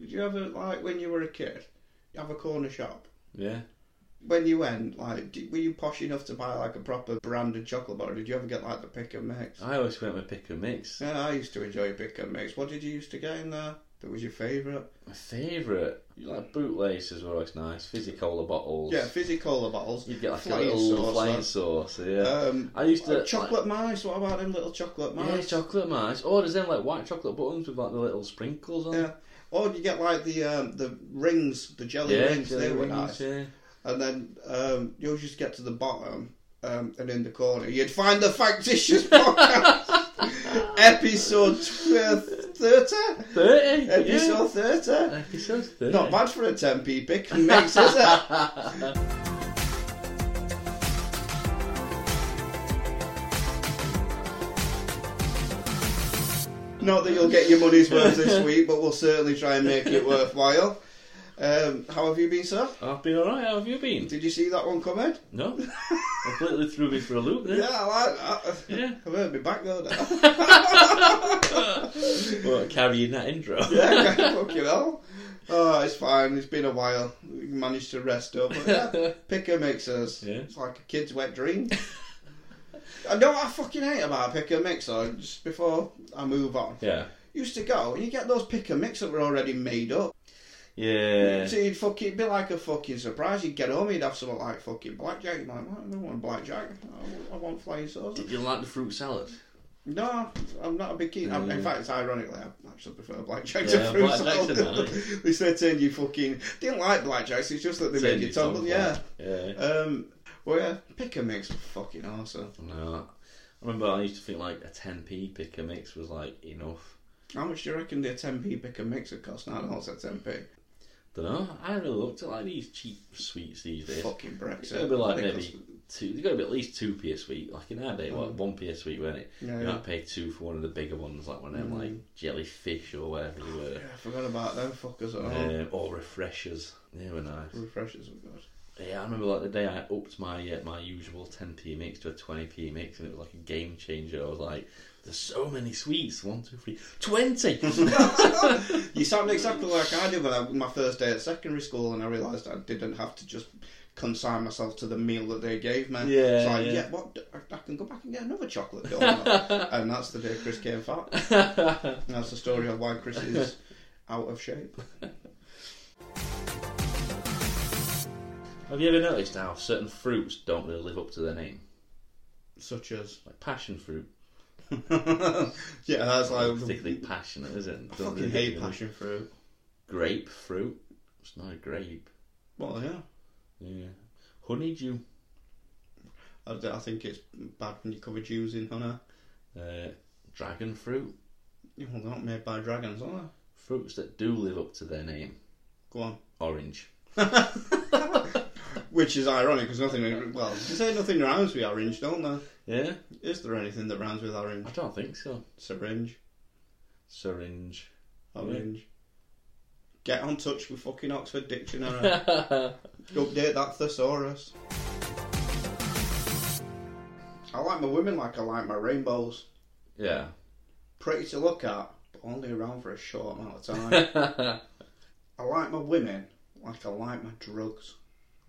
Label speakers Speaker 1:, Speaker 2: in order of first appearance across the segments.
Speaker 1: Did you ever like when you were a kid? You have a corner shop.
Speaker 2: Yeah.
Speaker 1: When you went, like, did, were you posh enough to buy like a proper branded chocolate bar? Or did you ever get like the pick and mix?
Speaker 2: I always went with pick and mix.
Speaker 1: Yeah, I used to enjoy pick and mix. What did you used to get in there? That was your favourite?
Speaker 2: My favourite, you like bootlaces were always nice. Fizzy cola bottles.
Speaker 1: Yeah, fizzy cola bottles.
Speaker 2: You'd get like
Speaker 1: Flying
Speaker 2: a little
Speaker 1: saucer.
Speaker 2: flying sauce. Yeah.
Speaker 1: Um,
Speaker 2: I used to
Speaker 1: uh, chocolate mice. What about them little chocolate
Speaker 2: Like,
Speaker 1: mice?
Speaker 2: yeah, chocolate mice. Oh, there's them like white chocolate buttons with like the little sprinkles on.
Speaker 1: Yeah. Or you get like the um, the rings, the jelly
Speaker 2: Yeah,
Speaker 1: rings.
Speaker 2: jelly
Speaker 1: they were
Speaker 2: rings,
Speaker 1: nice.
Speaker 2: yeah.
Speaker 1: And then um, you'll just get to the bottom, um, and in the corner you'd find the factitious podcast episode tw- thirty.
Speaker 2: Thirty.
Speaker 1: Episode thirty.
Speaker 2: Episode thirty.
Speaker 1: Not bad for a 10p pick mix, is it? Not that you'll get your money's worth this week, but we'll certainly try and make it worthwhile. Um, how have you been, sir?
Speaker 2: I've been alright. How have you been?
Speaker 1: Did you see that one coming?
Speaker 2: No. Completely threw me for a loop there.
Speaker 1: Yeah, I like that.
Speaker 2: Yeah.
Speaker 1: I've heard me back though. now.
Speaker 2: What, carrying that intro.
Speaker 1: yeah, fucking hell. Oh, it's fine. It's been a while. We managed to rest up. But yeah, picker mixers.
Speaker 2: Yeah.
Speaker 1: It's like a kid's wet dream. I know what I fucking hate about a picker mixer. Just before I move on,
Speaker 2: Yeah.
Speaker 1: used to go and you get those picker mix that were already made up.
Speaker 2: Yeah.
Speaker 1: So you'd fucking be like a fucking surprise. You'd get home, you'd have something like fucking blackjack. You're like, "What? I don't want blackjack. I, I want flying sauce.
Speaker 2: Did you like the fruit salad?
Speaker 1: No, I'm not a big keen. I'm- In
Speaker 2: Mm.
Speaker 1: fact, ironically, I actually prefer blackjack
Speaker 2: Yeah,
Speaker 1: to fruit
Speaker 2: blackjack's a
Speaker 1: salad.
Speaker 2: nice.
Speaker 1: They said turn you fucking didn't like blackjacks. It's just that they made you
Speaker 2: your
Speaker 1: tongue.
Speaker 2: tongue
Speaker 1: Yeah.
Speaker 2: Yeah.
Speaker 1: Um. Well, yeah. Pick a mix was fucking awesome.
Speaker 2: No. I remember I used to think like a 10p pick a mix was like enough.
Speaker 1: How much do you reckon the 10p pick a mix would cost? Now it's at 10p.
Speaker 2: Don't know. I haven't really looked at like these cheap sweets these days.
Speaker 1: Fucking Brexit.
Speaker 2: It's gonna be like maybe
Speaker 1: cost-
Speaker 2: two. Got to be at least two p a sweet. Like in our day, what
Speaker 1: Mm.
Speaker 2: one p a sweet, weren't it?
Speaker 1: Yeah,
Speaker 2: you
Speaker 1: yeah.
Speaker 2: might pay two for one of the bigger ones, like one of them
Speaker 1: Mm.
Speaker 2: like jellyfish or whatever they were.
Speaker 1: Yeah, I forgot about them fuckers at all.
Speaker 2: Um, or refreshers. They were nice.
Speaker 1: Refreshers were good.
Speaker 2: Yeah, I remember like the day I upped my uh, my usual 10p mix to a 20p mix, and it was like a game changer. I was like, "There's so many sweets. One, two, three, 20!
Speaker 1: You sound exactly like I did when I, my first day at secondary school, and I realised I didn't have to just consign myself to the meal that they gave me.
Speaker 2: Yeah,
Speaker 1: it's like,
Speaker 2: yeah.
Speaker 1: yeah, what? I, I can go back and get another chocolate donut, and that's the day Chris came fat. And that's the story of why Chris is out of shape.
Speaker 2: Have you ever noticed how certain fruits don't really live up to their name?
Speaker 1: Such as,
Speaker 2: Like passion fruit.
Speaker 1: yeah, that's like
Speaker 2: particularly passionate, is it?
Speaker 1: I
Speaker 2: Don't
Speaker 1: fucking
Speaker 2: really
Speaker 1: hate passion fruit.
Speaker 2: Grapefruit. It's not a grape.
Speaker 1: Well, yeah,
Speaker 2: Yeah. Honeydew.
Speaker 1: I, I think it's bad when you cover Jews in honey.
Speaker 2: Uh, dragon fruit.
Speaker 1: Well, they're not made by dragons, are they?
Speaker 2: Fruits that do live up to their name.
Speaker 1: Go on.
Speaker 2: Orange.
Speaker 1: Which is ironic because nothing. Well, you say nothing rhymes with orange, don't there?
Speaker 2: Yeah?
Speaker 1: Is there anything that rhymes with orange?
Speaker 2: I don't think so.
Speaker 1: Syringe,
Speaker 2: Syringe.
Speaker 1: orange. Get on touch with fucking Oxford Dictionary. Update that thesaurus. I like my women like I like my rainbows.
Speaker 2: yeah.
Speaker 1: Pretty to look at, but only around for a short amount of time. I like my women like I like my drugs.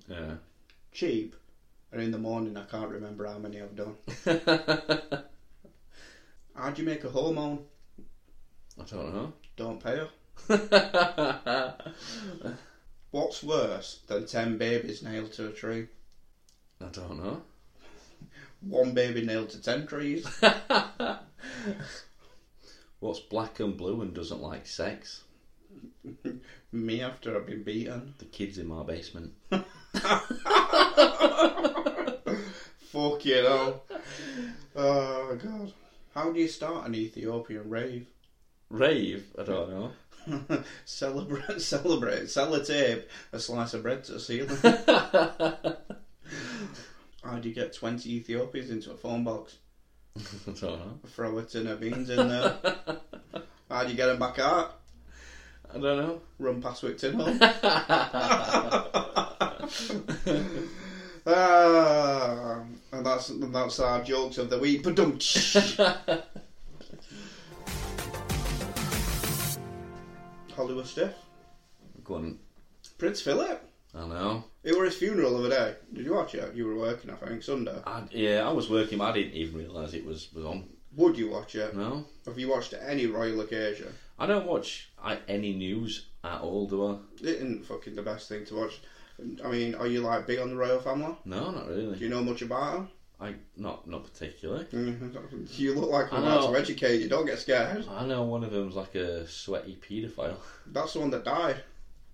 Speaker 2: Yeah.
Speaker 1: Cheap, and in the morning I can't remember how many I've done. How do you make a hormone?
Speaker 2: I don't know.
Speaker 1: Don't pay her. What's worse than ten babies nailed to a tree?
Speaker 2: I don't know.
Speaker 1: One baby nailed to ten trees.
Speaker 2: What's black and blue and doesn't like sex?
Speaker 1: Me after I've been beaten.
Speaker 2: The kids in my basement.
Speaker 1: Fuck you know. Oh god. How do you start an Ethiopian rave?
Speaker 2: Rave? I don't know.
Speaker 1: celebrate, celebrate, sell a tape, a slice of bread to the ceiling. How do you get 20 Ethiopians into a phone box?
Speaker 2: I don't know.
Speaker 1: Throw a tin of beans in there. How do you get them back out?
Speaker 2: I don't know.
Speaker 1: Run past with Hall. Ah, and that's that's our jokes of the week. Ba-dum. Hollywood stuff.
Speaker 2: Go on.
Speaker 1: Prince Philip.
Speaker 2: I know.
Speaker 1: It was his funeral the other day. Did you watch it? You were working, I think, Sunday.
Speaker 2: I, yeah, I was working. but I didn't even realise it was, was on.
Speaker 1: Would you watch it?
Speaker 2: No,
Speaker 1: Have you watched any royal occasion?
Speaker 2: I don't watch I, any news at all. Do I?
Speaker 1: It isn't fucking the best thing to watch. I mean, are you like big on the royal family?
Speaker 2: No, not really.
Speaker 1: Do you know much about them?
Speaker 2: I not not particularly.
Speaker 1: You look like I'm
Speaker 2: I
Speaker 1: about to educate you. Don't get scared.
Speaker 2: I know one of them's like a sweaty paedophile.
Speaker 1: That's the one that died.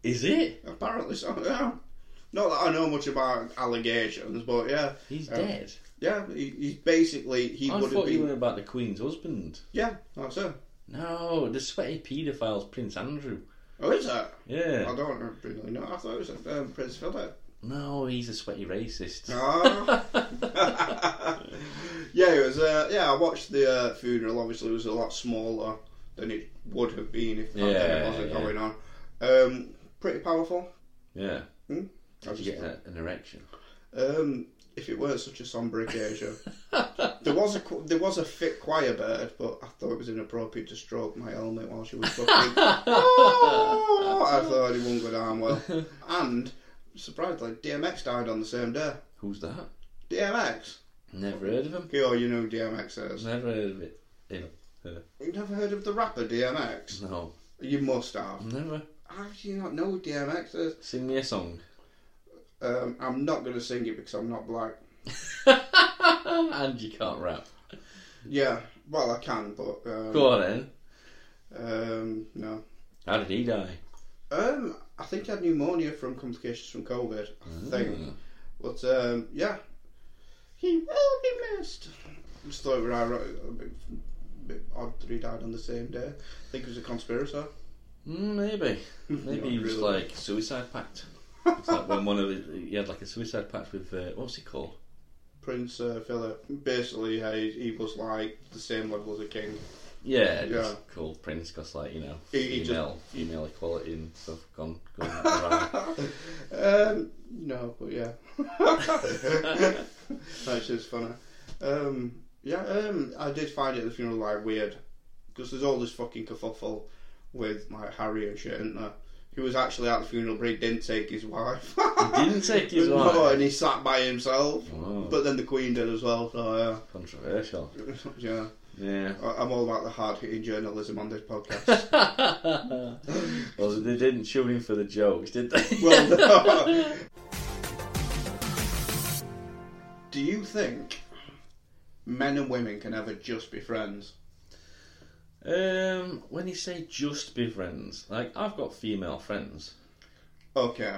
Speaker 2: Is it?
Speaker 1: Apparently so. Yeah. Not that I know much about allegations, but yeah,
Speaker 2: He's
Speaker 1: Um,
Speaker 2: dead.
Speaker 1: yeah. He, he's basically he
Speaker 2: I
Speaker 1: would have
Speaker 2: thought you
Speaker 1: been.
Speaker 2: were about the Queen's husband.
Speaker 1: Yeah, that's it.
Speaker 2: No, the sweaty paedophile's Prince Andrew.
Speaker 1: Oh, is that?
Speaker 2: Yeah.
Speaker 1: I don't really know. I thought it was um, Prince Philip.
Speaker 2: No, he's a sweaty racist.
Speaker 1: Ah. yeah, it was. Uh, yeah, I watched the uh, funeral. Obviously, it was a lot smaller than it would have been if
Speaker 2: Yeah,
Speaker 1: wasn't
Speaker 2: yeah.
Speaker 1: going on. Um, pretty powerful.
Speaker 2: Yeah.
Speaker 1: Hmm? I
Speaker 2: Did you
Speaker 1: just-
Speaker 2: get a, an erection?
Speaker 1: Um, if it weren't such a sombre occasion, there was a there was a fit choir bird, but I thought it was inappropriate to stroke my helmet while she was fucking. oh, I thought it wouldn't go down well. And surprisingly, DMX died on the same day.
Speaker 2: Who's that?
Speaker 1: DMX.
Speaker 2: Never heard of him.
Speaker 1: Oh, you know who DMX is.
Speaker 2: Never heard of it. Him. Her.
Speaker 1: You never heard of the rapper DMX?
Speaker 2: No.
Speaker 1: You must have.
Speaker 2: Never.
Speaker 1: How do you not know who DMX is?
Speaker 2: Sing me a song.
Speaker 1: Um, I'm not going to sing it because I'm not black.
Speaker 2: and you can't rap.
Speaker 1: Yeah, well, I can, but. Um,
Speaker 2: Go on then.
Speaker 1: Um, no.
Speaker 2: How did he die?
Speaker 1: Um, I think he had pneumonia from complications from COVID. I think.
Speaker 2: Ah.
Speaker 1: But um, yeah, he will be missed. Just thought it was ironic- a bit, bit odd that he died on the same day. I think it was a conspirator.
Speaker 2: Mm, maybe. Maybe
Speaker 1: Not
Speaker 2: he was
Speaker 1: really.
Speaker 2: like suicide pact. It's like when one of the, he had like a suicide pact with uh, what's it called?
Speaker 1: Prince uh, Philip. Basically, yeah, he, he was like the same level as a king.
Speaker 2: Yeah,
Speaker 1: Yeah.
Speaker 2: just called Prince because like you know
Speaker 1: He- he just-
Speaker 2: female equality and stuff gone gone around.
Speaker 1: um, no, but yeah. That's just funny. Um, yeah, um, I did find it at the funeral like weird because there's all this fucking kerfuffle with like Harry and shit, isn't there? He was actually at the funeral, but he didn't take his wife.
Speaker 2: He didn't take his
Speaker 1: No,
Speaker 2: wife.
Speaker 1: and he sat by himself. But then the Queen did as well. So
Speaker 2: controversial.
Speaker 1: yeah, yeah.
Speaker 2: Yeah.
Speaker 1: I- I'm all about the hard hitting journalism on this podcast.
Speaker 2: well, they didn't shoot him for the jokes, did they?
Speaker 1: well, no. do you think men and women can ever just be friends?
Speaker 2: Um, when you say just be friends, like I've got female friends.
Speaker 1: Okay.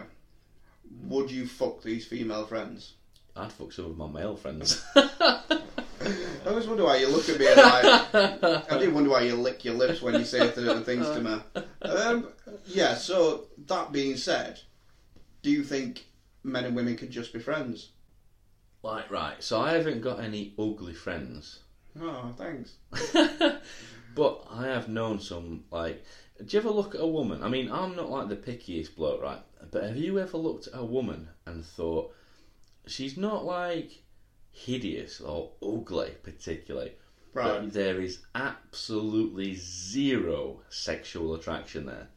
Speaker 1: Would you fuck these female friends?
Speaker 2: I'd fuck some of my male friends.
Speaker 1: I always wonder why you look at me and like. I do wonder why you lick your lips when you say certain things to me. Um, yeah. So that being said, do you think men and women can just be friends?
Speaker 2: Like, right, so I haven't got any ugly friends.
Speaker 1: Oh, thanks.
Speaker 2: but I have known some, like, do you ever look at a woman? I mean, I'm not like the pickiest bloke, right? But have you ever looked at a woman and thought, she's not like hideous or ugly, particularly,
Speaker 1: Right.
Speaker 2: but there is absolutely zero sexual attraction there.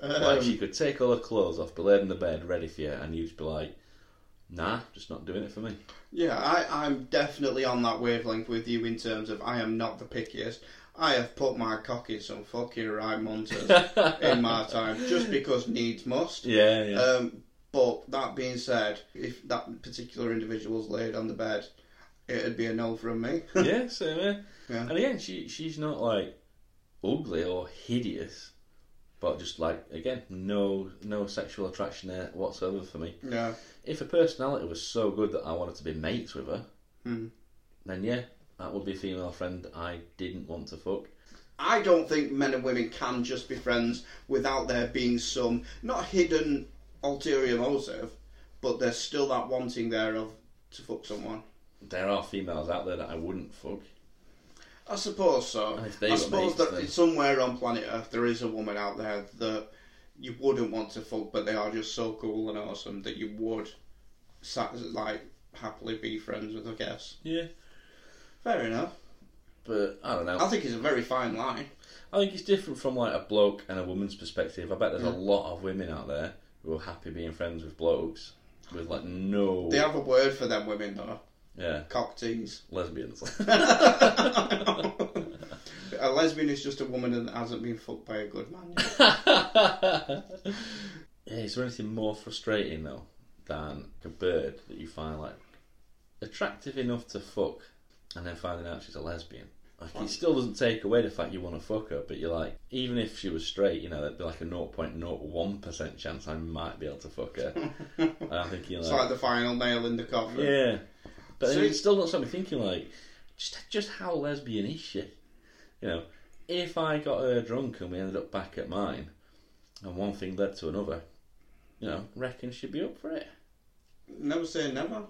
Speaker 2: like,
Speaker 1: Um,
Speaker 2: she could take all her clothes off, be laid in the bed, ready for you, and you'd be like, nah, just not doing it for me.
Speaker 1: Yeah, I, I'm definitely on that wavelength with you in terms of I am not the pickiest. I have put my cock in some fucking right munters in my time, just because needs must.
Speaker 2: Yeah, yeah.
Speaker 1: Um, but that being said, if that particular individual's laid on the bed, it'd be a no from me.
Speaker 2: yeah, same here.
Speaker 1: Yeah.
Speaker 2: And again, she she's not like ugly or hideous, but just like again, no no sexual attraction there whatsoever for me.
Speaker 1: yeah.
Speaker 2: If her personality was so good that I wanted to be mates with her,
Speaker 1: Hmm.
Speaker 2: then yeah, that would be a female friend I didn't want to fuck.
Speaker 1: I don't think men and women can just be friends without there being some not hidden ulterior motive, but there's still that wanting there of to fuck someone.
Speaker 2: There are females out there that I wouldn't fuck.
Speaker 1: I suppose so.
Speaker 2: And if they
Speaker 1: I suppose
Speaker 2: mates,
Speaker 1: that
Speaker 2: then-
Speaker 1: somewhere on planet Earth there is a woman out there that you wouldn't want to fuck, but they are just so cool and awesome that you would, like, happily be friends with. I guess.
Speaker 2: Yeah.
Speaker 1: Fair enough.
Speaker 2: But I don't know.
Speaker 1: I think it's a very fine line.
Speaker 2: I think it's different from like a bloke and a woman's perspective. I bet there's a lot of women out there who are happy being friends with blokes with like no
Speaker 1: They have a word for them women though.
Speaker 2: yeah
Speaker 1: Cock tease.
Speaker 2: lesbians.
Speaker 1: A lesbian is just a woman that hasn't been fucked by a good man. yet.
Speaker 2: yeah, is there anything more frustrating though than a bird that you find like attractive enough to fuck and then finding out she's a lesbian? Like, it still doesn't take away the fact you want to fuck her, but you're like, even if she was straight, you know, there'd be like a 0.01% chance I might be able to fuck her. and I'm thinking,
Speaker 1: It's
Speaker 2: like,
Speaker 1: like the final nail in the coffin.
Speaker 2: yeah. But then
Speaker 1: See-
Speaker 2: it still doesn't stop me thinking, like, just just how lesbian is she? You know, if I got her drunk and we ended up back at mine, and one thing led to another, you know, reckon she'd be up for it.
Speaker 1: Never say never.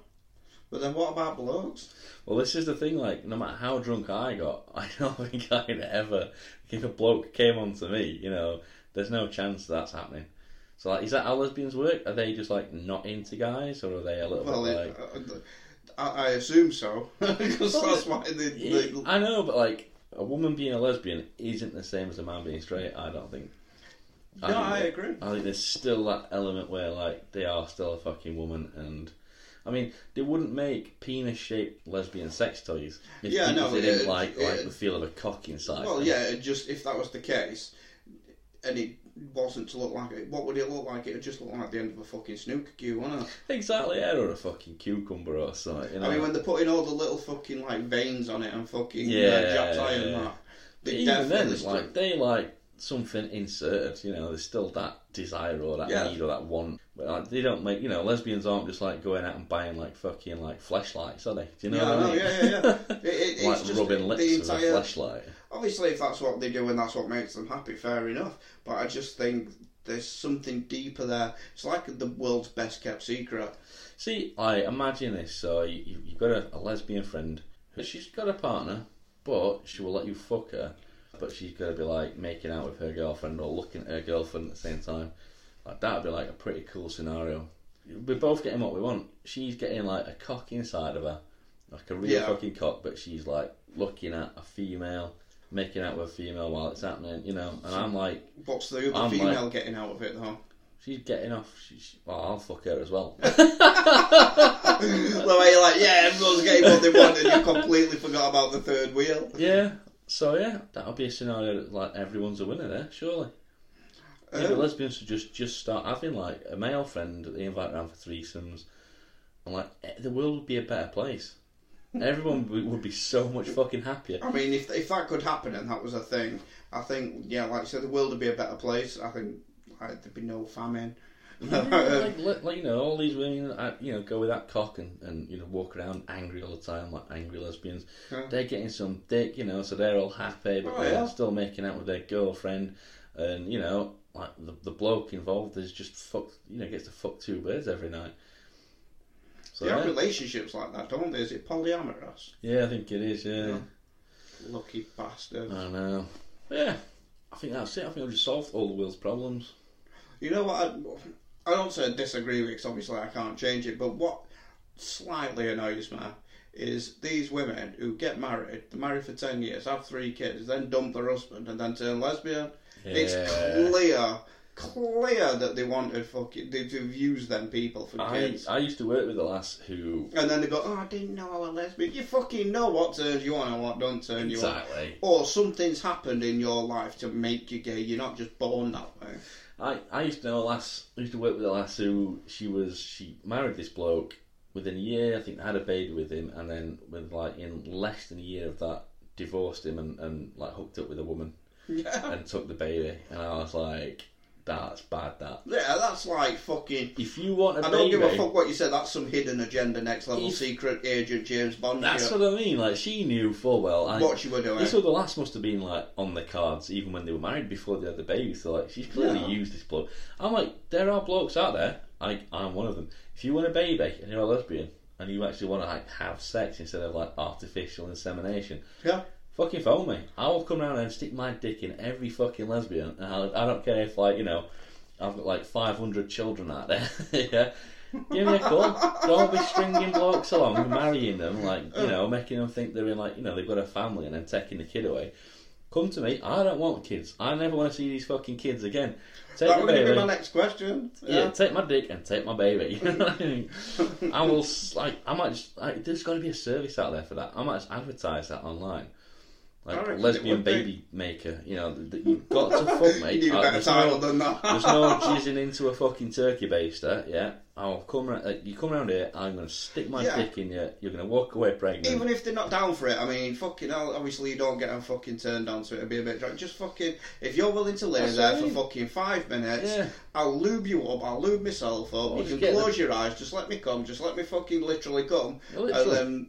Speaker 1: But then what about blokes?
Speaker 2: Well, this is the thing, like, no matter how drunk I got, I don't think I'd ever, if a bloke came on to me, you know, there's no chance that's happening. So, like, is that how lesbians work? Are they just, like, not into guys, or are they a little
Speaker 1: Well,
Speaker 2: bit
Speaker 1: it,
Speaker 2: like.
Speaker 1: uh, I, I assume so. Because that's why they, they,
Speaker 2: I know, but, like, a woman being a lesbian isn't the same as a man being straight, I don't think.
Speaker 1: No,
Speaker 2: think
Speaker 1: I agree.
Speaker 2: I think there's still that element where, like, they are still a fucking woman, and I mean, they wouldn't make penis-shaped lesbian sex toys if,
Speaker 1: Yeah, no,
Speaker 2: they didn't
Speaker 1: it-
Speaker 2: like like the feel of a cock inside.
Speaker 1: Well,
Speaker 2: them.
Speaker 1: yeah, it just if that was the case, and it wasn't to look like it, what would it look like? It would just look like the end of a fucking snooker cue, wouldn't it?
Speaker 2: exactly. Yeah, or a fucking cucumber or something. You know?
Speaker 1: I mean, when they're putting all the little fucking like veins on it and fucking
Speaker 2: Yeah,
Speaker 1: uh, Jack's eye and
Speaker 2: yeah.
Speaker 1: that, they
Speaker 2: even then, it's like they like something inserted. You know, there's still that desire or that
Speaker 1: Yeah.
Speaker 2: need or that want. But like, they don't make. You know, lesbians aren't just like going out and buying like fucking like fleshlights, are they? Do you know
Speaker 1: Yeah,
Speaker 2: what I mean?
Speaker 1: yeah, yeah, yeah. It, it, it's
Speaker 2: like
Speaker 1: just
Speaker 2: rubbing
Speaker 1: the
Speaker 2: lips with a
Speaker 1: entire.
Speaker 2: flashlight.
Speaker 1: Obviously, if that's what they do and that's what makes them happy, fair enough. But I just think there's something deeper there. It's like the world's best kept secret.
Speaker 2: See, I imagine this. So you, you've got a, a lesbian friend. who- She's got a partner, but she will let you fuck her. But she's gonna be like making out with her girlfriend or looking at her girlfriend at the same time. Like that would be like a pretty cool scenario. We're both getting what we want. She's getting like a cock inside of her, like a real
Speaker 1: Yeah.
Speaker 2: fucking cock, but she's like looking at a female, making out with a female while it's happening, you know. And I'm like,
Speaker 1: What's the other
Speaker 2: I'm
Speaker 1: female getting out of it though?
Speaker 2: she's getting off. She's, well, I'll fuck her as well.
Speaker 1: the way you're like, yeah, everyone's getting what they want, and you completely forgot about the third wheel.
Speaker 2: Yeah. So yeah, that'll be a scenario that like everyone's a winner there, surely. Maybe
Speaker 1: Um,
Speaker 2: lesbians should just just start having like a male friend that they invite around for threesomes, and like eh, the world would be a better place. Everyone would would be so much fucking happier.
Speaker 1: I mean, if if that could happen and that was a thing, I think, yeah, like you said, the world would be a better place. I think like, there'd be no famine.
Speaker 2: Like, like, like, you know, all these women, you know, go with that cock and, and you know walk around angry all the time, like angry lesbians.
Speaker 1: Yeah.
Speaker 2: They're getting some dick, you know, so they're all happy, but
Speaker 1: Oh,
Speaker 2: they're
Speaker 1: yeah.
Speaker 2: still making out with their girlfriend, and you know, like the, the bloke involved is just fucked, you know, gets to fuck two birds every night. So
Speaker 1: they have
Speaker 2: yeah,
Speaker 1: relationships like that, don't they? Is it polyamorous?
Speaker 2: yeah, I think it is. Yeah.
Speaker 1: Lucky bastard.
Speaker 2: I know. Yeah, I think that's it. I think I've just solved all the world's problems.
Speaker 1: You know what? I, I don't say disagree with because obviously I can't change it, but what slightly annoys me is these women who get married, they're married for 10 years, have three kids, then dump their husband and then turn lesbian. It's clear, clear that they wanted fucking, they've used them people for
Speaker 2: I
Speaker 1: kids.
Speaker 2: I used to work with a lass who
Speaker 1: and then they go, oh, I didn't know I was lesbian. You fucking know what turns you on and what don't turn you on.
Speaker 2: exactly.
Speaker 1: Or something's happened in your life to make you gay. You're not just born that way.
Speaker 2: I, I used to know a lass. I used to work with a lass who she was. She married this bloke within a year. I think had a baby with him, and then with like in less than a year of that, divorced him and, and like hooked up with a woman
Speaker 1: Yeah.
Speaker 2: and took the baby. And I was like, that's bad. That
Speaker 1: Yeah, that's like fucking.
Speaker 2: if you want a
Speaker 1: I
Speaker 2: I
Speaker 1: don't give a fuck what you said. That's some hidden agenda, next level
Speaker 2: If-
Speaker 1: secret agent James Bond
Speaker 2: that's
Speaker 1: shit.
Speaker 2: what I mean. Like she knew full well. I,
Speaker 1: what she were doing.
Speaker 2: So the last must have been like on the cards even when they were married before they had the baby. So like she's clearly
Speaker 1: Yeah.
Speaker 2: used this bloke. I'm like, there are blokes out there. I I'm one of them. If you want a baby and you're a lesbian and you actually want to like have sex instead of like artificial insemination,
Speaker 1: Yeah.
Speaker 2: Fucking phone me. I will come around and stick my dick in every fucking lesbian. And I, I don't care if like you know, I've got like 500 children out there. yeah. Give me a call. Don't be stringing blokes along marrying them, like, you know, making them think they're in, like, you know, they've got a family and then taking the kid away. Come to me. I don't want kids. I never want to see these fucking kids again. Take
Speaker 1: That would be my next question.
Speaker 2: Yeah.
Speaker 1: Yeah.
Speaker 2: take my dick and take my baby. You know what I mean? I will like. I might just like. There's got to be a service out there for that. I might just advertise that online, like lesbian
Speaker 1: would be.
Speaker 2: baby maker. You know, th- th- you've got to fuck mate.
Speaker 1: You
Speaker 2: Uh,
Speaker 1: better
Speaker 2: there's
Speaker 1: title
Speaker 2: no,
Speaker 1: than that.
Speaker 2: there's no jizzing into a fucking turkey baster. Yeah, I'll come. Ra- uh, you come around here. I'm gonna stick my
Speaker 1: Yeah.
Speaker 2: dick in you. You're gonna walk away pregnant.
Speaker 1: Even if they're not down for it, I mean, fucking hell, obviously you don't get them fucking turned on to it, it'd be a bit drunk. Just fucking, if you're willing to lay
Speaker 2: That's
Speaker 1: there for fucking five minutes,
Speaker 2: Yeah.
Speaker 1: I'll lube you up, I'll lube myself up,
Speaker 2: Or
Speaker 1: you can close your eyes, just let me come, just let me fucking literally come,
Speaker 2: Literally.
Speaker 1: and then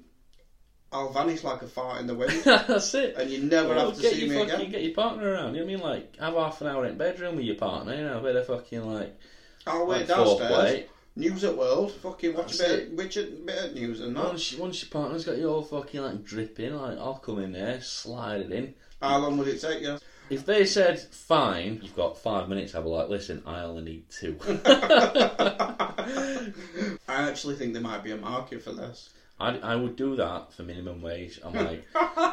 Speaker 1: I'll vanish like a fart in the wind,
Speaker 2: That's it.
Speaker 1: and you never
Speaker 2: Well,
Speaker 1: have to see me
Speaker 2: fucking,
Speaker 1: again.
Speaker 2: Get your partner around. You know what I mean? Like have half an hour in the bedroom with your partner. You know, a bit of fucking like,
Speaker 1: I'll
Speaker 2: like
Speaker 1: wait downstairs,
Speaker 2: foreplay.
Speaker 1: news at world, fucking watch a bit, which a bit of news and that.
Speaker 2: Once, once your partner's got you all fucking like dripping, like I'll come in there, slide it in.
Speaker 1: How long would it take you?
Speaker 2: If they said fine, you've got five minutes. I'll be like, listen, I only need two.
Speaker 1: I actually think there might be a market for this.
Speaker 2: I, I would do that for minimum wage. I'm like,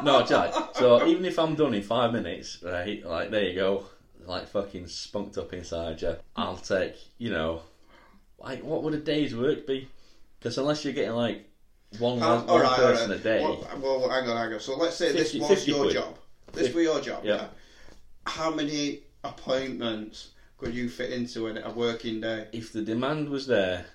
Speaker 2: no, Jack. So even if I'm done in five minutes, right? Like there you go, like fucking spunked up inside you. I'll take, you know, like what would a day's work be? Because unless you're getting like one,
Speaker 1: How-
Speaker 2: one
Speaker 1: right,
Speaker 2: person
Speaker 1: right.
Speaker 2: a day,
Speaker 1: Well, well, hang on, hang on. So let's say
Speaker 2: 50
Speaker 1: this was your
Speaker 2: quid.
Speaker 1: job. This was your job.
Speaker 2: yeah.
Speaker 1: Yeah. How many appointments could you fit into in a working day?
Speaker 2: if the demand was there,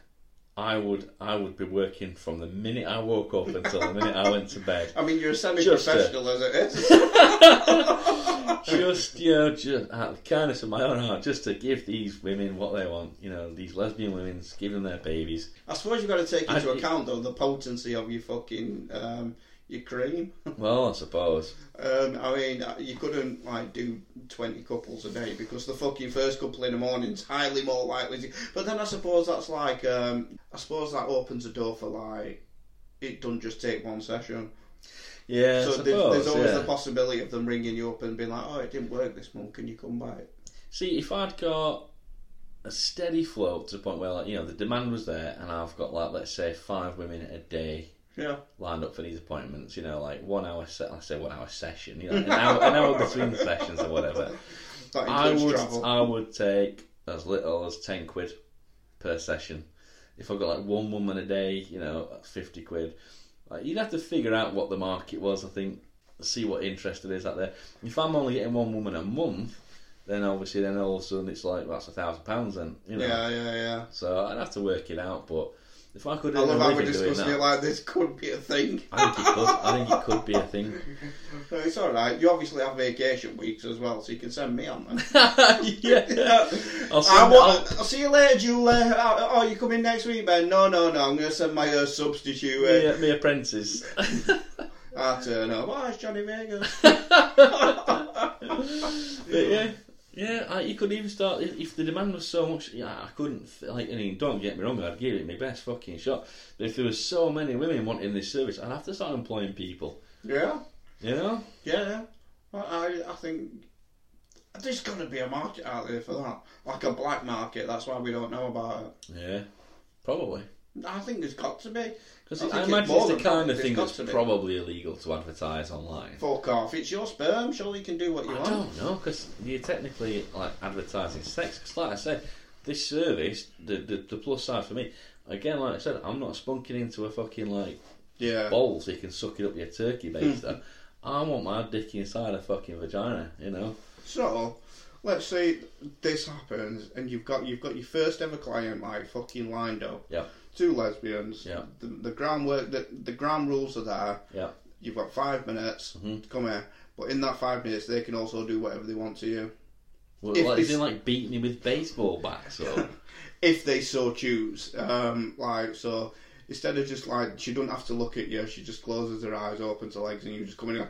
Speaker 2: I would I would be working from the minute I woke up until the minute I went to bed.
Speaker 1: I mean, you're a semi-professional as it is.
Speaker 2: Just you know, just out of the kindness of my own heart, just to give these women what they want. You know, these lesbian women, give them their babies.
Speaker 1: I suppose you've got to take into
Speaker 2: I-
Speaker 1: account though the potency of your fucking um, your cream.
Speaker 2: Well, I suppose.
Speaker 1: Um, I mean, uh, you couldn't like do twenty couples a day because the fucking first couple in the morning's highly more likely. To, but then I suppose that's like, um, I suppose that opens a door for like, it doesn't just take one session.
Speaker 2: Yeah,
Speaker 1: so
Speaker 2: suppose.
Speaker 1: there's, there's always
Speaker 2: yeah.
Speaker 1: the possibility of them ringing you up and being like, "Oh, it didn't work this month. Can you come back?"
Speaker 2: See, if I'd got a steady flow to the point where, like, you know, the demand was there, and I've got like, let's say, five women a day
Speaker 1: Yeah.
Speaker 2: lined up for these appointments. You know, like one hour set. I say one hour session. You know, an hour, an hour between sessions or whatever.
Speaker 1: That
Speaker 2: I
Speaker 1: includes
Speaker 2: would
Speaker 1: travel.
Speaker 2: I would take as little as ten quid per session. If I got like one woman a day, you know, at fifty quid. Like, you'd have to figure out what the market was. I think see what interest there is out there. If I'm only getting one woman a month, then obviously then all of a sudden it's like well, that's a thousand pounds then. You know.
Speaker 1: Yeah, yeah, yeah.
Speaker 2: So I'd have to work it out. But if I could,
Speaker 1: I love how we're discussing it like this could be a thing.
Speaker 2: I think it could. I think it could be a thing.
Speaker 1: No, it's all right. You obviously have vacation weeks as well, so you can send me on them.
Speaker 2: yeah. I'll
Speaker 1: I want, I'll see you later, Julie. Oh, oh, you coming next week, Ben? No, no, no. I'm going to send my uh, substitute.
Speaker 2: I'll,
Speaker 1: Uh,
Speaker 2: me, me apprentice.
Speaker 1: I turn up. Oh, it's Johnny Vegas.
Speaker 2: But yeah, yeah, I, you could even start if, if the demand was so much. Yeah, I couldn't like. I mean, don't get me wrong, I'd give it my best fucking shot. But if there was so many women wanting this service, I'd have to start employing people.
Speaker 1: yeah,
Speaker 2: You know?
Speaker 1: yeah. I, I think there's got to be a market out there for that, like a black market. That's why we don't know about it.
Speaker 2: Yeah, probably.
Speaker 1: I think there's got to be.
Speaker 2: Because
Speaker 1: I
Speaker 2: I, imagine it's the kind of thing that's probably illegal to advertise online.
Speaker 1: Fuck off! It's your sperm. Surely you can do what you
Speaker 2: I
Speaker 1: want.
Speaker 2: don't know because you're technically like advertising sex. Because like I said, this service, the, the the plus side for me, again, like I said, I'm not spunking into a fucking like
Speaker 1: Yeah.
Speaker 2: bowl so you can suck it up your turkey baster. Hmm. I want my dick inside a fucking vagina, you know.
Speaker 1: So, let's say this happens, and you've got you've got your first ever client like fucking lined up.
Speaker 2: Yeah.
Speaker 1: Two lesbians.
Speaker 2: Yeah.
Speaker 1: The, the groundwork, the, the ground rules are there.
Speaker 2: Yeah.
Speaker 1: You've got five minutes
Speaker 2: Mhm.
Speaker 1: to come here, but in that five minutes, they can also do whatever they want to you,
Speaker 2: Well,
Speaker 1: If
Speaker 2: like, is it like beating me with baseball bats or?
Speaker 1: if they so choose. Um, like so. Instead of just like she doesn't have to look at you, she just closes her eyes, opens her legs, and you just come in and,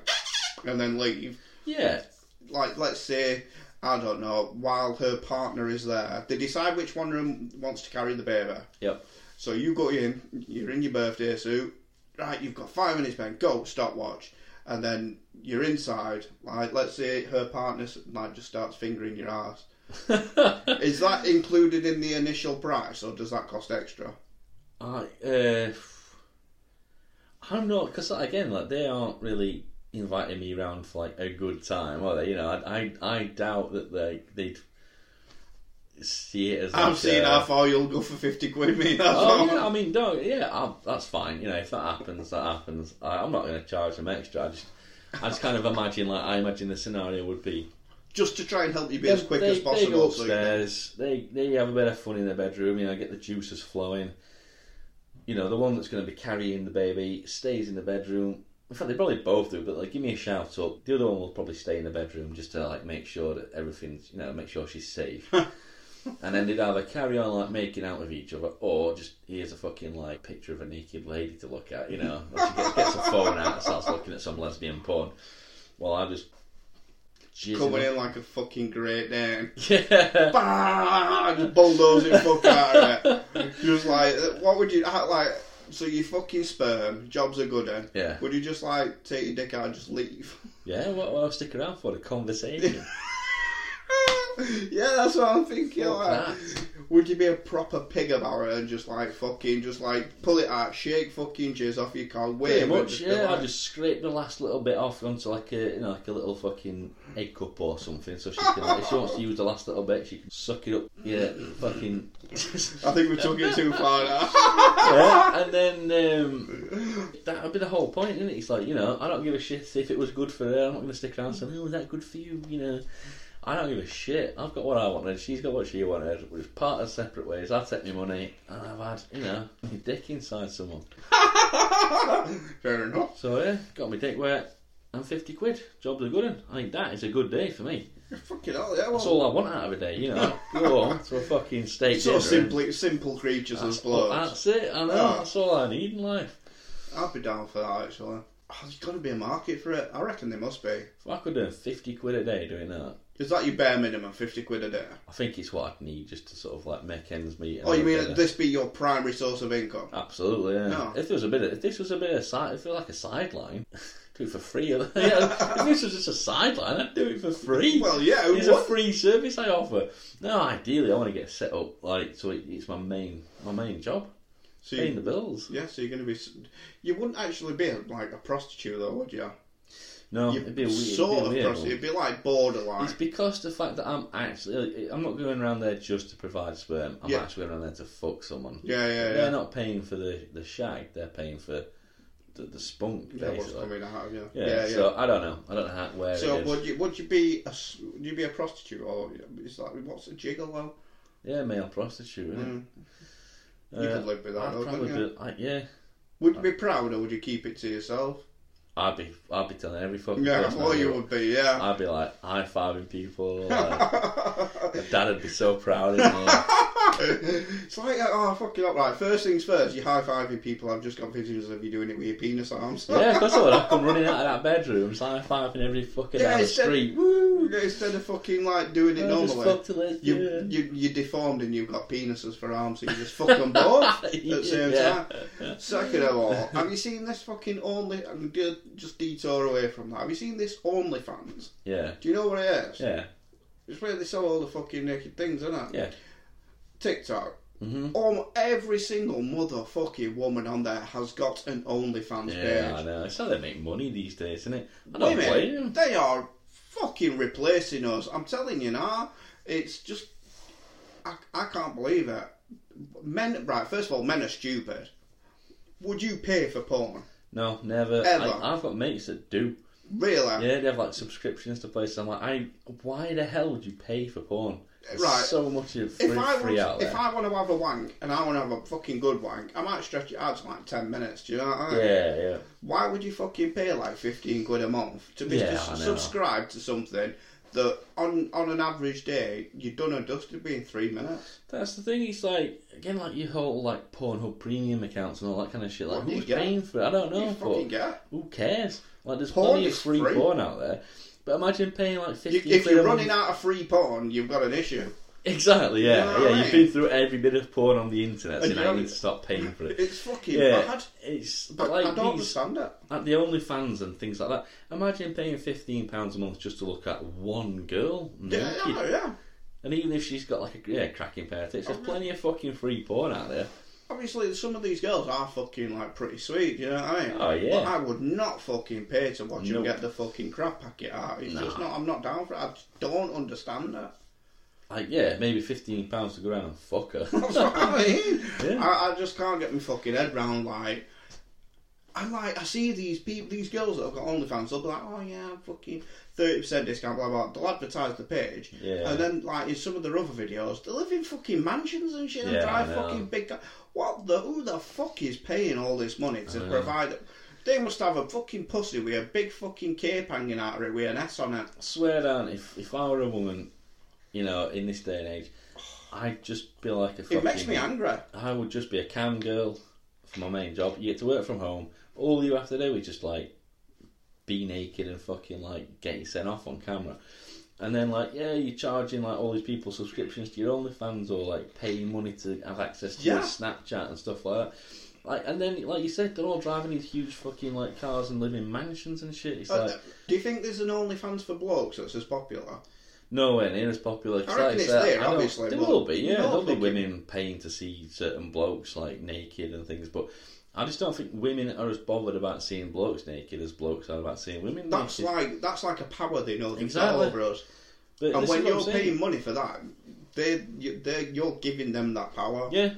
Speaker 1: go, and then leave.
Speaker 2: yeah.
Speaker 1: like let's say I don't know, while her partner is there, they decide which one of them wants to carry the baby.
Speaker 2: Yep.
Speaker 1: So you go in, you're in your birthday suit, right? You've got five minutes, Ben. Go stopwatch, and then you're inside. Like let's say her partner like just starts fingering your ass. Is that included in the initial price, or does that cost extra?
Speaker 2: I, uh, I'm not because again, like they aren't really inviting me around for like a good time, are they? You know, I, I, I doubt that they they'd see it as.
Speaker 1: I'm
Speaker 2: like
Speaker 1: seeing
Speaker 2: a-
Speaker 1: how far you'll go for 50 quid, me. That's
Speaker 2: Oh yeah, I mean, don't yeah, i that's fine. You know, if that happens, that happens. I, I'm not going to charge them extra. I just, I just kind of imagine like I imagine the scenario would be
Speaker 1: Just to try and help you be as quick
Speaker 2: they,
Speaker 1: as
Speaker 2: They
Speaker 1: possible.
Speaker 2: go
Speaker 1: so you can-
Speaker 2: upstairs. They they have a bit of fun in their bedroom. You know, get the juices flowing. You know, the one that's going to be carrying the baby stays in the bedroom. In fact, they probably both do. But like, give me a shout up. The other one will probably stay in the bedroom just to like make sure that everything's you know make sure she's safe. and then they'd either carry on like making out with each other, or just here's a fucking like picture of a naked lady to look at. You know, or she gets, gets a phone out and starts looking at some lesbian porn. Well, I just.
Speaker 1: Coming in like a fucking great Dane.
Speaker 2: Yeah.
Speaker 1: Bah! Just bulldozing fuck out of it. Just like, what would you, like, so you fucking sperm, jobs are good then.
Speaker 2: Yeah.
Speaker 1: Would you just like take your dick out and just leave?
Speaker 2: Yeah, what will I stick around for? The conversation.
Speaker 1: yeah, that's what I'm thinking.
Speaker 2: Fuck
Speaker 1: Like,
Speaker 2: that.
Speaker 1: would you be a proper pig about it and just like fucking, just like pull it out, shake fucking jizz off your car,
Speaker 2: Pretty much, yeah. I just scrape the last little bit off onto like a you know like a little fucking egg cup or something, so she can like, if she wants to use the last little bit, she can suck it up. Yeah, fucking.
Speaker 1: I think we took it too far now.
Speaker 2: yeah, and then um, that would be the whole point, isn't it? It's like you know, I don't give a shit if it was good for her. I'm not going to stick around saying, "Oh, was that good for you?" You know. I don't give a shit. I've got what I wanted. She's got what she wanted. We're just part of separate ways. I've taken my money and I've had, you know, my dick inside someone.
Speaker 1: Fair enough.
Speaker 2: So yeah, got my dick wet and fifty quid. Job's a good one. I think that is a good day for me.
Speaker 1: Fucking hell, yeah.
Speaker 2: That's all I want out of a day, you know. Go home to a fucking steak
Speaker 1: so
Speaker 2: dinner.
Speaker 1: simply, eh? simple creatures
Speaker 2: and
Speaker 1: as
Speaker 2: that's,
Speaker 1: blokes.
Speaker 2: that's it. I know.
Speaker 1: Yeah.
Speaker 2: That's all I need in life.
Speaker 1: I'd be down for that actually. Oh, there's got to be a market for it. I reckon there must be.
Speaker 2: If I could earn fifty quid a day doing that,
Speaker 1: Is that your bare minimum, fifty quid a day?
Speaker 2: I think it's what I'd need just to sort of like make ends meet. and
Speaker 1: Oh, you mean this be your primary source of income?
Speaker 2: Absolutely, yeah.
Speaker 1: No.
Speaker 2: If there was a bit, of, if this was a bit of side, if it was like a sideline, do it for free. yeah, if this was just a sideline, I'd do it for free.
Speaker 1: Well, yeah.
Speaker 2: It's a free service I offer. No, ideally, I want to get set up like so. It, it's my main my main job,
Speaker 1: So
Speaker 2: paying
Speaker 1: you,
Speaker 2: the bills.
Speaker 1: yeah, so you're going to be. s- You wouldn't actually be like a prostitute though, would you?
Speaker 2: No,
Speaker 1: you
Speaker 2: it'd be a weird.
Speaker 1: sort
Speaker 2: it'd be a weird
Speaker 1: prostitute.
Speaker 2: one.
Speaker 1: It'd be like borderline.
Speaker 2: It's because the fact that I'm actually I'm not going around there just to provide sperm. I'm
Speaker 1: Yeah.
Speaker 2: actually going around there to fuck someone.
Speaker 1: Yeah, yeah, yeah.
Speaker 2: They're
Speaker 1: yeah.
Speaker 2: not paying for the the shag. They're paying for the, the spunk
Speaker 1: Yeah, what's
Speaker 2: basically.
Speaker 1: coming out of you?
Speaker 2: Yeah,
Speaker 1: yeah, yeah.
Speaker 2: So I don't know. I don't know how where
Speaker 1: So
Speaker 2: it is.
Speaker 1: would you would you be a would you be a prostitute or is that what's a gigolo?
Speaker 2: Yeah, male prostitute. Isn't
Speaker 1: Mm.
Speaker 2: it?
Speaker 1: You
Speaker 2: Uh,
Speaker 1: could live with that
Speaker 2: I'd
Speaker 1: though,
Speaker 2: probably
Speaker 1: you?
Speaker 2: be, I, yeah.
Speaker 1: Would you be proud or would you keep it to yourself?
Speaker 2: I'd be I'd be telling every fucking
Speaker 1: Yeah,
Speaker 2: person. I
Speaker 1: well you would be, yeah.
Speaker 2: I'd be like high fiving people. Like, my dad would be so proud of me.
Speaker 1: it's like, uh, oh, fucking up. Right, first things first, you high fiving people. I've just got visions of you doing it with your penis arms.
Speaker 2: Yeah, of course I come running out of that bedroom, high fiving every down the
Speaker 1: instead,
Speaker 2: street.
Speaker 1: Woo, instead of fucking like doing it normally.
Speaker 2: a lesbian.
Speaker 1: You, you, you're deformed and you've got penises for arms, so you just fuck them both at the same
Speaker 2: Yeah.
Speaker 1: time. Second of all, have you seen this fucking only? Um, I'm gonna just detour away from that. Have you seen this OnlyFans?
Speaker 2: Yeah,
Speaker 1: Do you know what it is?
Speaker 2: yeah,
Speaker 1: It's where they sell all the fucking naked things, isn't it?
Speaker 2: yeah.
Speaker 1: TikTok.
Speaker 2: hmm
Speaker 1: Um, every single motherfucking woman on there has got an OnlyFans
Speaker 2: Yeah, I know. It's how they make money these days, isn't it? I don't blame
Speaker 1: Women,
Speaker 2: them.
Speaker 1: they are fucking replacing us. I'm telling you now. It's just, I, I can't believe it. Men, right? First of all, men are stupid. Would you pay for porn?
Speaker 2: No, never.
Speaker 1: Ever.
Speaker 2: I, I've got mates that do.
Speaker 1: Really?
Speaker 2: Yeah, they have like subscriptions to places. I'm like, I. Why the hell would you pay for porn?
Speaker 1: Right.
Speaker 2: so much of free,
Speaker 1: If I
Speaker 2: free
Speaker 1: want,
Speaker 2: out there.
Speaker 1: if I want to have a wank and I want to have a fucking good wank, I might stretch it out to like ten minutes. Do you know what I mean?
Speaker 2: Yeah, yeah.
Speaker 1: Why would you fucking pay like fifteen quid a month to be
Speaker 2: Yeah,
Speaker 1: to
Speaker 2: I know.
Speaker 1: subscribe to something that on on an average day you've done and dusted be in three minutes?
Speaker 2: That's the thing. It's like again, like your whole like Pornhub premium accounts and all that kind of shit. Like,
Speaker 1: What do you
Speaker 2: who's paying for it? I don't
Speaker 1: you
Speaker 2: know,
Speaker 1: fucking get.
Speaker 2: who cares? Like, there's
Speaker 1: Porn
Speaker 2: plenty of free,
Speaker 1: free.
Speaker 2: porn out there. But imagine paying like
Speaker 1: You, if
Speaker 2: quid
Speaker 1: you're
Speaker 2: a
Speaker 1: running
Speaker 2: month.
Speaker 1: out of free porn, you've got an issue.
Speaker 2: exactly, yeah,
Speaker 1: You know
Speaker 2: yeah.
Speaker 1: I
Speaker 2: You've been through every bit of porn on the internet, so
Speaker 1: And
Speaker 2: now
Speaker 1: you
Speaker 2: need to stop paying for it.
Speaker 1: It's fucking
Speaker 2: Yeah,
Speaker 1: bad.
Speaker 2: it's
Speaker 1: But
Speaker 2: like
Speaker 1: I don't
Speaker 2: these,
Speaker 1: understand it.
Speaker 2: like the OnlyFans and things like that. Imagine paying fifteen pounds a month just to look at one girl
Speaker 1: Yeah,
Speaker 2: naked.
Speaker 1: yeah, yeah.
Speaker 2: And even if she's got like a yeah, cracking pair of tits, there's oh, plenty of fucking free porn out there.
Speaker 1: Obviously some of these girls are fucking like pretty sweet. You know what I mean?
Speaker 2: Oh, yeah.
Speaker 1: But I would not fucking pay to watch them
Speaker 2: Nope.
Speaker 1: get the fucking crap packet out. It's just not. I'm not down for it. I just don't understand that.
Speaker 2: Like, yeah, maybe fifteen pounds to go around and fuck her.
Speaker 1: That's what I mean.
Speaker 2: Yeah.
Speaker 1: I, I just can't get my fucking head round like. I like I see these people, these girls that have got OnlyFans. They'll be like, "Oh yeah, I'm fucking thirty percent discount." Blah blah. They'll advertise the page,
Speaker 2: Yeah.
Speaker 1: and then like in some of their other videos, they live in fucking mansions and shit and
Speaker 2: Yeah,
Speaker 1: drive fucking big. Ca- what the? Who the fuck is paying all this money to
Speaker 2: I
Speaker 1: provide? They must have a fucking pussy with a big fucking cape hanging out of it with an S on it.
Speaker 2: swear down, if if I were a woman, you know, in this day and age, I'd just be like a fucking.
Speaker 1: It makes me angry.
Speaker 2: I would just be a cam girl for my main job. You get to work from home. All you have to do is just like be naked and fucking like get you sent off on camera. And then like yeah, you're charging like all these people subscriptions to your OnlyFans or like paying money to have access to your Snapchat and stuff like that. Like and then like you said, they're all driving these huge fucking like cars and living in mansions and shit. It's
Speaker 1: Uh,
Speaker 2: like
Speaker 1: do you think there's an OnlyFans for blokes that's as popular?
Speaker 2: nowhere near as popular.
Speaker 1: I reckon it's there, obviously,
Speaker 2: There will be, yeah. There'll be women paying to see certain blokes like naked and things, but I just don't think women are as bothered about seeing blokes naked as blokes are about seeing women
Speaker 1: That's
Speaker 2: naked.
Speaker 1: like that's like a power they know they've
Speaker 2: Exactly.
Speaker 1: got over us.
Speaker 2: But
Speaker 1: And when you're paying money for that, they they you're giving them that power.
Speaker 2: yeah.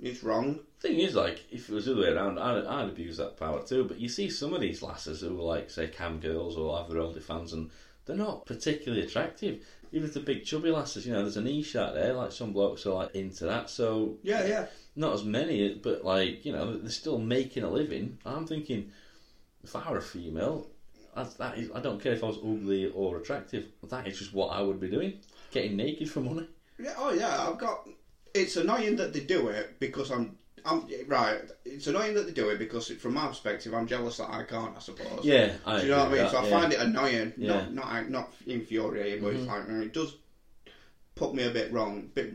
Speaker 1: It's wrong.
Speaker 2: Thing is, like, if it was the other way around, I'd, I'd abuse that power too. But you see some of these lasses who are like, say, cam girls or have their OnlyFans, and they're not particularly attractive. Even if they're big chubby lasses, you know, there's a niche out there. Like some blokes are like into that. So
Speaker 1: Yeah, yeah.
Speaker 2: not as many, but like you know, they're still making a living. I'm thinking, if I were a female, that is, I don't care if I was ugly or attractive. That is just what I would be doing, getting naked for money.
Speaker 1: Yeah, oh yeah, I've got. It's annoying that they do it because I'm. I'm right. It's annoying that they do it because, from my perspective, I'm jealous that I can't. I suppose.
Speaker 2: Yeah, I
Speaker 1: Do you know what I mean?
Speaker 2: with
Speaker 1: So I
Speaker 2: yeah.
Speaker 1: find it annoying.
Speaker 2: Yeah.
Speaker 1: Not not not infuriating, but it's like it does put me a bit wrong. Bit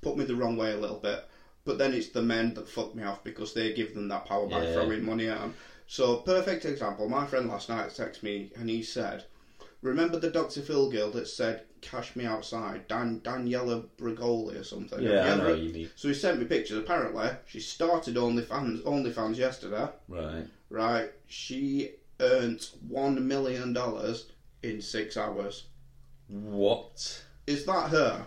Speaker 1: put me the wrong way a little bit. But then it's the men that fuck me off because they give them that power by
Speaker 2: Yeah.
Speaker 1: throwing money at them. So perfect example. My friend last night texted me and he said, "Remember the Dr. Phil girl that said." Cash me outside, Dan Daniela Bregoli or something.
Speaker 2: Yeah, I know you mean.
Speaker 1: So he sent me pictures. Apparently, she started OnlyFans OnlyFans yesterday
Speaker 2: Right.
Speaker 1: right? She earned one million dollars in six hours.
Speaker 2: What?
Speaker 1: Is that her?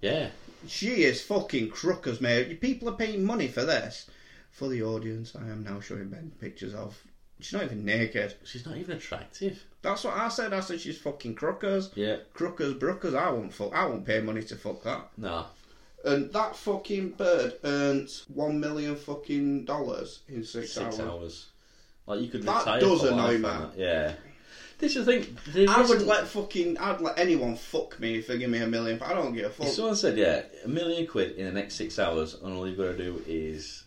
Speaker 2: Yeah.
Speaker 1: She is fucking crookers, mate. People are paying money for this. For the audience, I am now showing Ben pictures of. She's not even naked.
Speaker 2: She's not even attractive.
Speaker 1: That's what I said. I said she's fucking crookers.
Speaker 2: Yeah.
Speaker 1: Crookers, brookers. I won't fuck. I won't pay money to fuck that.
Speaker 2: No.
Speaker 1: And that fucking bird earned one million fucking dollars in six,
Speaker 2: Six
Speaker 1: hours.
Speaker 2: hours. Like you could
Speaker 1: That
Speaker 2: retire
Speaker 1: does annoy
Speaker 2: that. Yeah. This is the thing.
Speaker 1: I would let fucking. I'd let anyone fuck me if they give me a million. But I don't give a fuck.
Speaker 2: If someone said, yeah, a million quid in the next six hours, and all you've got to do is.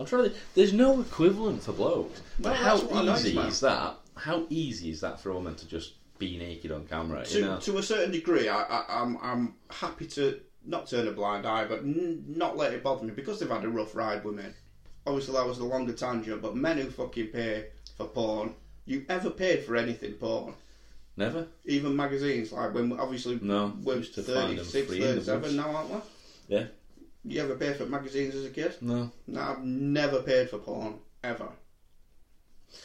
Speaker 2: I'm trying to. There's no equivalent for blokes. But how
Speaker 1: that's what annoys
Speaker 2: easy
Speaker 1: me.
Speaker 2: is that? How easy is that for a woman to just be naked on camera?
Speaker 1: to,
Speaker 2: you know?
Speaker 1: to a certain degree, I, I, I'm I'm happy to not turn a blind eye, but n- not let it bother me because they've had a rough ride with me. Obviously, that was the longer tangent, but men who fucking pay for porn, you ever paid for anything porn?
Speaker 2: Never.
Speaker 1: Even magazines, like when obviously
Speaker 2: No.
Speaker 1: we're
Speaker 2: used to find them free in the
Speaker 1: 37
Speaker 2: woods.
Speaker 1: now, aren't we?
Speaker 2: Yeah.
Speaker 1: You ever pay for magazines as a kid?
Speaker 2: No.
Speaker 1: No, I've never paid for porn ever.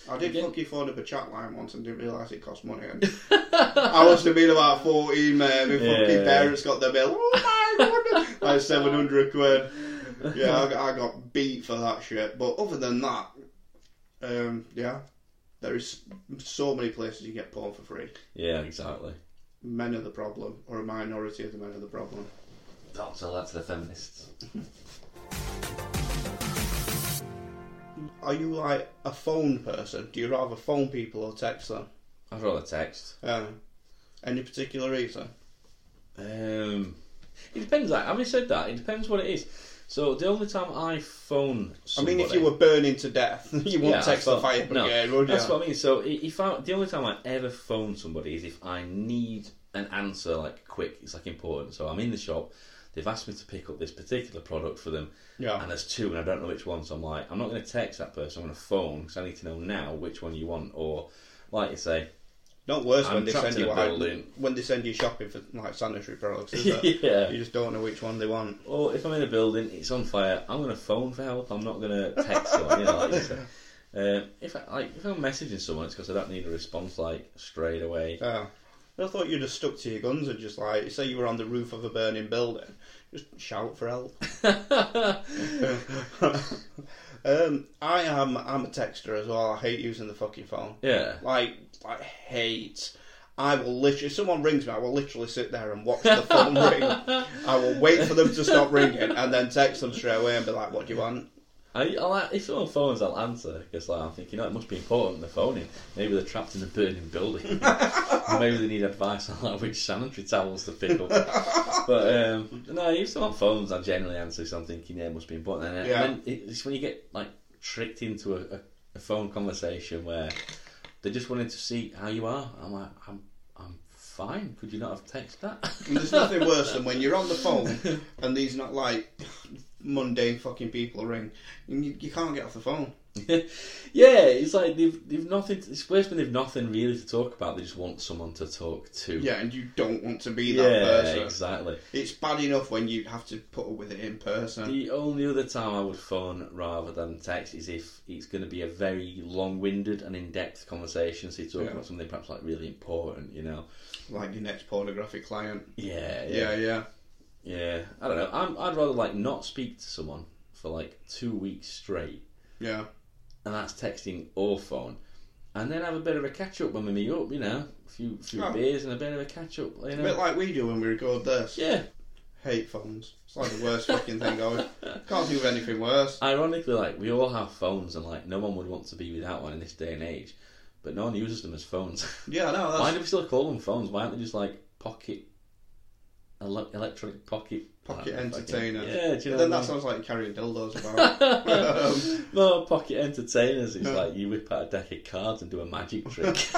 Speaker 1: I did
Speaker 2: Again-
Speaker 1: fucking phone up a chat line once and didn't realise it cost money. And I must have been about 14, man. My fucking
Speaker 2: Yeah.
Speaker 1: parents got the bill. Oh my god! like 700 quid. Yeah, I got, I got beat for that shit. But other than that, um, yeah, there is so many places you get porn for free.
Speaker 2: Yeah, exactly.
Speaker 1: Men are the problem, or a minority of the men are the problem.
Speaker 2: Don't tell that to the feminists.
Speaker 1: Are you like a phone person? Do you rather phone people or text them?
Speaker 2: I'd rather text.
Speaker 1: Uh, any particular reason?
Speaker 2: Um, it depends. Like, having said that, it depends what it is. So the only time I phone
Speaker 1: I mean, if you were burning to death, you won't
Speaker 2: Yeah,
Speaker 1: text
Speaker 2: I
Speaker 1: the
Speaker 2: phone-
Speaker 1: fire
Speaker 2: no,
Speaker 1: brigade, would you?
Speaker 2: That's what I mean. So if I, the only time I ever phone somebody is if I need an answer like quick. It's like important. So I'm in the shop. They've asked me to pick up this particular product for them,
Speaker 1: yeah.
Speaker 2: and there's two, and I don't know which one. So I'm like, I'm not going to text that person. I'm going to phone because I need to know now which one you want. Or like you say,
Speaker 1: Not worse
Speaker 2: I'm
Speaker 1: when they send you out, when they send you shopping for like sanitary products. Is it?
Speaker 2: yeah.
Speaker 1: You just don't know which one they want.
Speaker 2: Or if I'm in a building, it's on fire. I'm going to phone for help. I'm not going to text someone. You know, like you said. Um, if I like, if I'm messaging someone, it's because I don't need a response like straight away.
Speaker 1: Oh. I thought you'd have stuck to your guns and just like say you were on the roof of a burning building, just shout for help. um, I am I'm a texter as well. I hate using the fucking phone.
Speaker 2: yeah.
Speaker 1: Like I hate. I will literally, if someone rings me, I will literally sit there and watch the phone ring. I will wait for them to stop ringing and then text them straight away and be like, "What do you want?"
Speaker 2: I, I like, if someone phones, I'll answer because like, I'm thinking, oh, it must be important. They're phoning. Maybe they're trapped in a burning building. Maybe they need advice on like, which sanitary towels to pick up. but um, no, if someone phones, I generally answer something. Thinking, yeah, it must be important. And,
Speaker 1: Yeah.
Speaker 2: then it's when you get like tricked into a, a, a phone conversation where they just wanted to see how you are. I'm like, I'm, I'm fine. Could you not have texted that?
Speaker 1: And there's nothing worse than when you're on the phone and these not like mundane fucking people ring and you, you can't get off the phone.
Speaker 2: yeah, it's like they've they've nothing. It's worse when they've nothing really to talk about. They just want someone to talk to.
Speaker 1: Yeah, and you don't want to be that
Speaker 2: yeah,
Speaker 1: person.
Speaker 2: exactly.
Speaker 1: It's bad enough when you have to put up with it in person.
Speaker 2: The only other time I would phone rather than text is if it's going to be a very long-winded and in-depth conversation. So you're talking
Speaker 1: Yeah.
Speaker 2: about something perhaps like really important, you know?
Speaker 1: Like your next pornographic client.
Speaker 2: Yeah,
Speaker 1: Yeah,
Speaker 2: yeah,
Speaker 1: yeah.
Speaker 2: Yeah. I don't know. I'm, I'd rather like not speak to someone for like two weeks straight,
Speaker 1: Yeah.
Speaker 2: and that's texting or phone, and then have a bit of a catch-up when we meet up. You know, a few few
Speaker 1: Oh.
Speaker 2: beers and a bit of a catch-up. You
Speaker 1: A bit like we do when we record this.
Speaker 2: yeah.
Speaker 1: Hate phones. It's like the worst fucking thing going. Can't think of anything worse.
Speaker 2: Ironically, like we all have phones, and like no one would want to be without one in this day and age, but no one uses them as phones.
Speaker 1: Yeah, no, that's
Speaker 2: Why do we still call them phones? Why aren't they just like pocket, ele- electronic pocket,
Speaker 1: pocket entertainer.
Speaker 2: fucking- Yeah, do you know
Speaker 1: then that
Speaker 2: I mean?
Speaker 1: sounds like carrying dildos about. um,
Speaker 2: no, pocket entertainers. It's like you whip out a deck of cards and do a magic trick.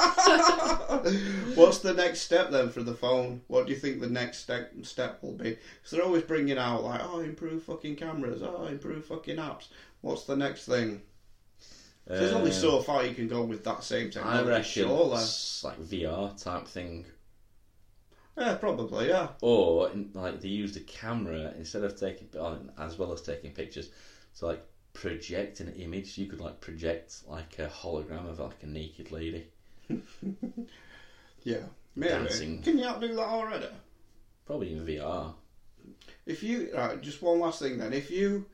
Speaker 1: What's the next step then for the phone? What do you think the next step step will be? Because they're always bringing out like, oh, improve fucking cameras, oh, improve fucking apps. What's the next thing? There's only
Speaker 2: Uh,
Speaker 1: so far you can go with that same
Speaker 2: I reckon
Speaker 1: surely.
Speaker 2: like VR type thing,
Speaker 1: Yeah, probably. Yeah.
Speaker 2: or like they used a camera instead of taking oh, as well as taking pictures to like project an image. You could like project like a hologram of like a naked lady.
Speaker 1: Yeah. Maybe.
Speaker 2: Dancing.
Speaker 1: Can you do that already?
Speaker 2: Probably in VR.
Speaker 1: If you right, just one last thing then. If you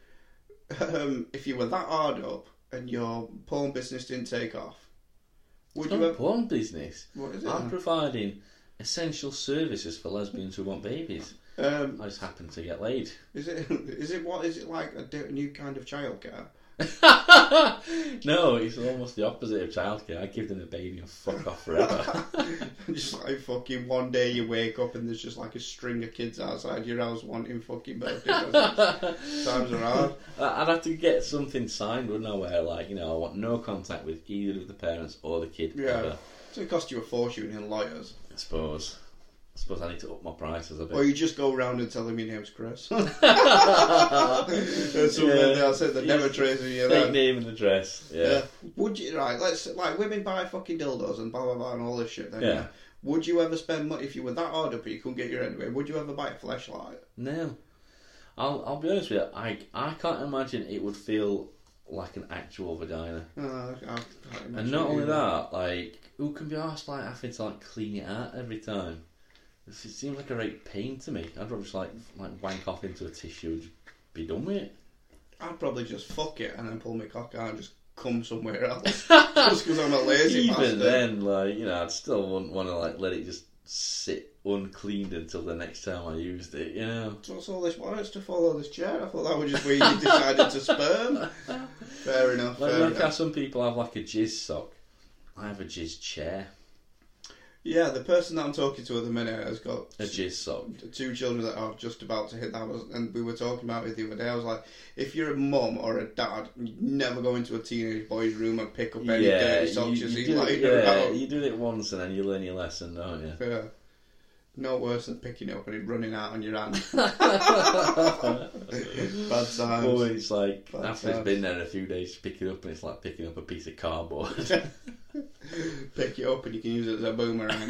Speaker 1: um, if you were that hard up and your porn business didn't take off, would
Speaker 2: It's
Speaker 1: you
Speaker 2: not a
Speaker 1: have?
Speaker 2: porn business.
Speaker 1: What is it?
Speaker 2: I'm
Speaker 1: then?
Speaker 2: providing essential services for lesbians who want babies.
Speaker 1: Um,
Speaker 2: I just happen to get laid.
Speaker 1: is it is it what is it like a new kind of childcare?
Speaker 2: no, it's almost the opposite of childcare. I give them a baby and fuck off forever.
Speaker 1: just like fucking one day you wake up and there's just like a string of kids outside your house wanting fucking birthday presents. Times are hard.
Speaker 2: I'd have to get something signed, wouldn't I? Where like you know, I want no contact with either of the parents or the kid.
Speaker 1: Yeah.
Speaker 2: ever.
Speaker 1: Going to cost you a fortune in lawyers.
Speaker 2: I suppose. I suppose I need to up my prices a bit.
Speaker 1: Or you just go around and tell them your name's Chris. That's
Speaker 2: Yeah.
Speaker 1: they'll say they never
Speaker 2: Yeah.
Speaker 1: trace you
Speaker 2: Fake name and address. Yeah.
Speaker 1: Yeah. Would you right? Let's like women buy fucking dildos and blah blah blah and all this shit. Then,
Speaker 2: Yeah.
Speaker 1: Would you ever spend money if you were that hard up? You couldn't get your end away. Would you ever buy a Fleshlight?
Speaker 2: No. I'll I'll be honest with you. I I can't imagine it would feel like an actual vagina.
Speaker 1: Uh, I
Speaker 2: And not only that, like, who can be asked like having to like clean it out every time? It seems like a great pain to me. I'd rather just like like wank off into a tissue and just be done with it.
Speaker 1: I'd probably just fuck it and then pull my cock out and just come somewhere else. just because I'm a lazy
Speaker 2: Even
Speaker 1: bastard.
Speaker 2: then, like you know, I'd still wouldn't want to like let it just sit uncleaned until the next time I used it. You know.
Speaker 1: So what's all this wires to follow this chair? I thought that was just where you decided to sperm. Fair enough.
Speaker 2: Like,
Speaker 1: fair
Speaker 2: like how some people have like a jizz sock. I have a jizz chair.
Speaker 1: Yeah, the person that I'm talking to at the minute has got
Speaker 2: A jizz sock.
Speaker 1: two children that are just about to hit that was and we were talking about it the other day I was like if you're a mum or a dad you never go into a teenage boy's room and pick up any dirty socks you, see
Speaker 2: do, yeah, you do it once and then you learn your lesson, don't you?
Speaker 1: yeah. No worse than picking it up and it running out on your hand bad times
Speaker 2: Or it's like
Speaker 1: Bad
Speaker 2: after it's
Speaker 1: times.
Speaker 2: been there a few days, you pick it up and it's like picking up a piece of cardboard.
Speaker 1: Pick it up and you can use it as a boomerang.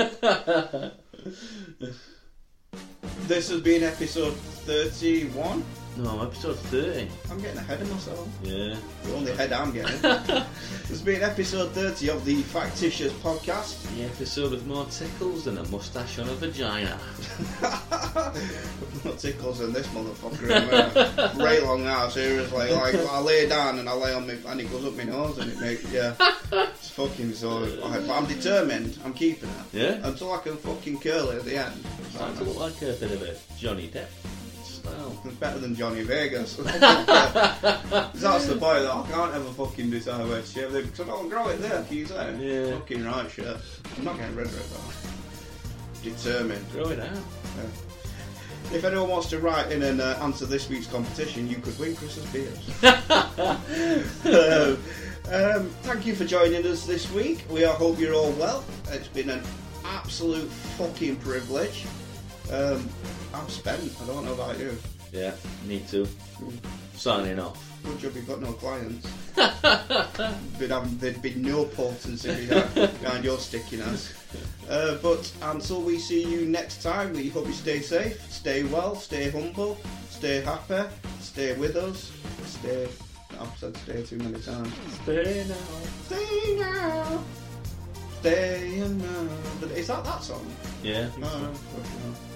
Speaker 1: this has been episode 31.
Speaker 2: No, episode 30.
Speaker 1: I'm getting ahead of myself.
Speaker 2: Yeah.
Speaker 1: The only head I'm getting. this has been episode 30 of the Factitious podcast.
Speaker 2: The episode with more tickles than a mustache on a vagina.
Speaker 1: Not tickles in this motherfucker. right long now, seriously. Like, I lay down and I lay on me, and it goes up my nose and it makes, yeah. It's fucking so. But I'm determined. I'm keeping it.
Speaker 2: Yeah?
Speaker 1: Until I can fucking curl it at the end.
Speaker 2: To look like a bit of a Johnny Depp style.
Speaker 1: It's better than Johnny Vegas. That's the point that I can't ever fucking decide where to shave it because I don't grow it there, can you say?
Speaker 2: Yeah.
Speaker 1: Fucking right shit. I'm not getting rid of it though. Determined.
Speaker 2: Throw it out.
Speaker 1: If anyone wants to write in and uh, answer this week's competition, you could win Christmas beers. um, um, thank you for joining us this week. We all hope you're all well. It's been an absolute fucking privilege. Um, I'm spent. I don't know about you.
Speaker 2: Yeah, me too. Signing off.
Speaker 1: Good job you've got no clients. There'd, have, there'd be no potency behind, behind your stickiness. Uh, but until we see you next time, we hope you stay safe, stay well, stay humble, stay happy, stay with us, stay. I've said stay too many times.
Speaker 2: Stay now.
Speaker 1: Stay now. Stay now. But is that that song?
Speaker 2: Yeah.
Speaker 1: No, no, no. no.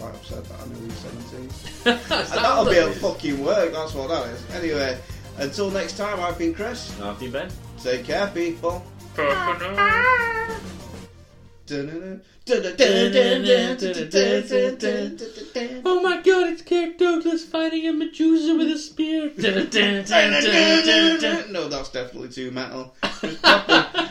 Speaker 1: Right, that. I know you're 17. And that'll be a fucking work, that's what that is. Anyway, until next time, I've been Chris.
Speaker 2: After you, Ben.
Speaker 1: Take care, people.
Speaker 2: Oh my god, it's Kirk Douglas fighting a Medusa with a spear.
Speaker 1: no, that's definitely too metal. Just proper,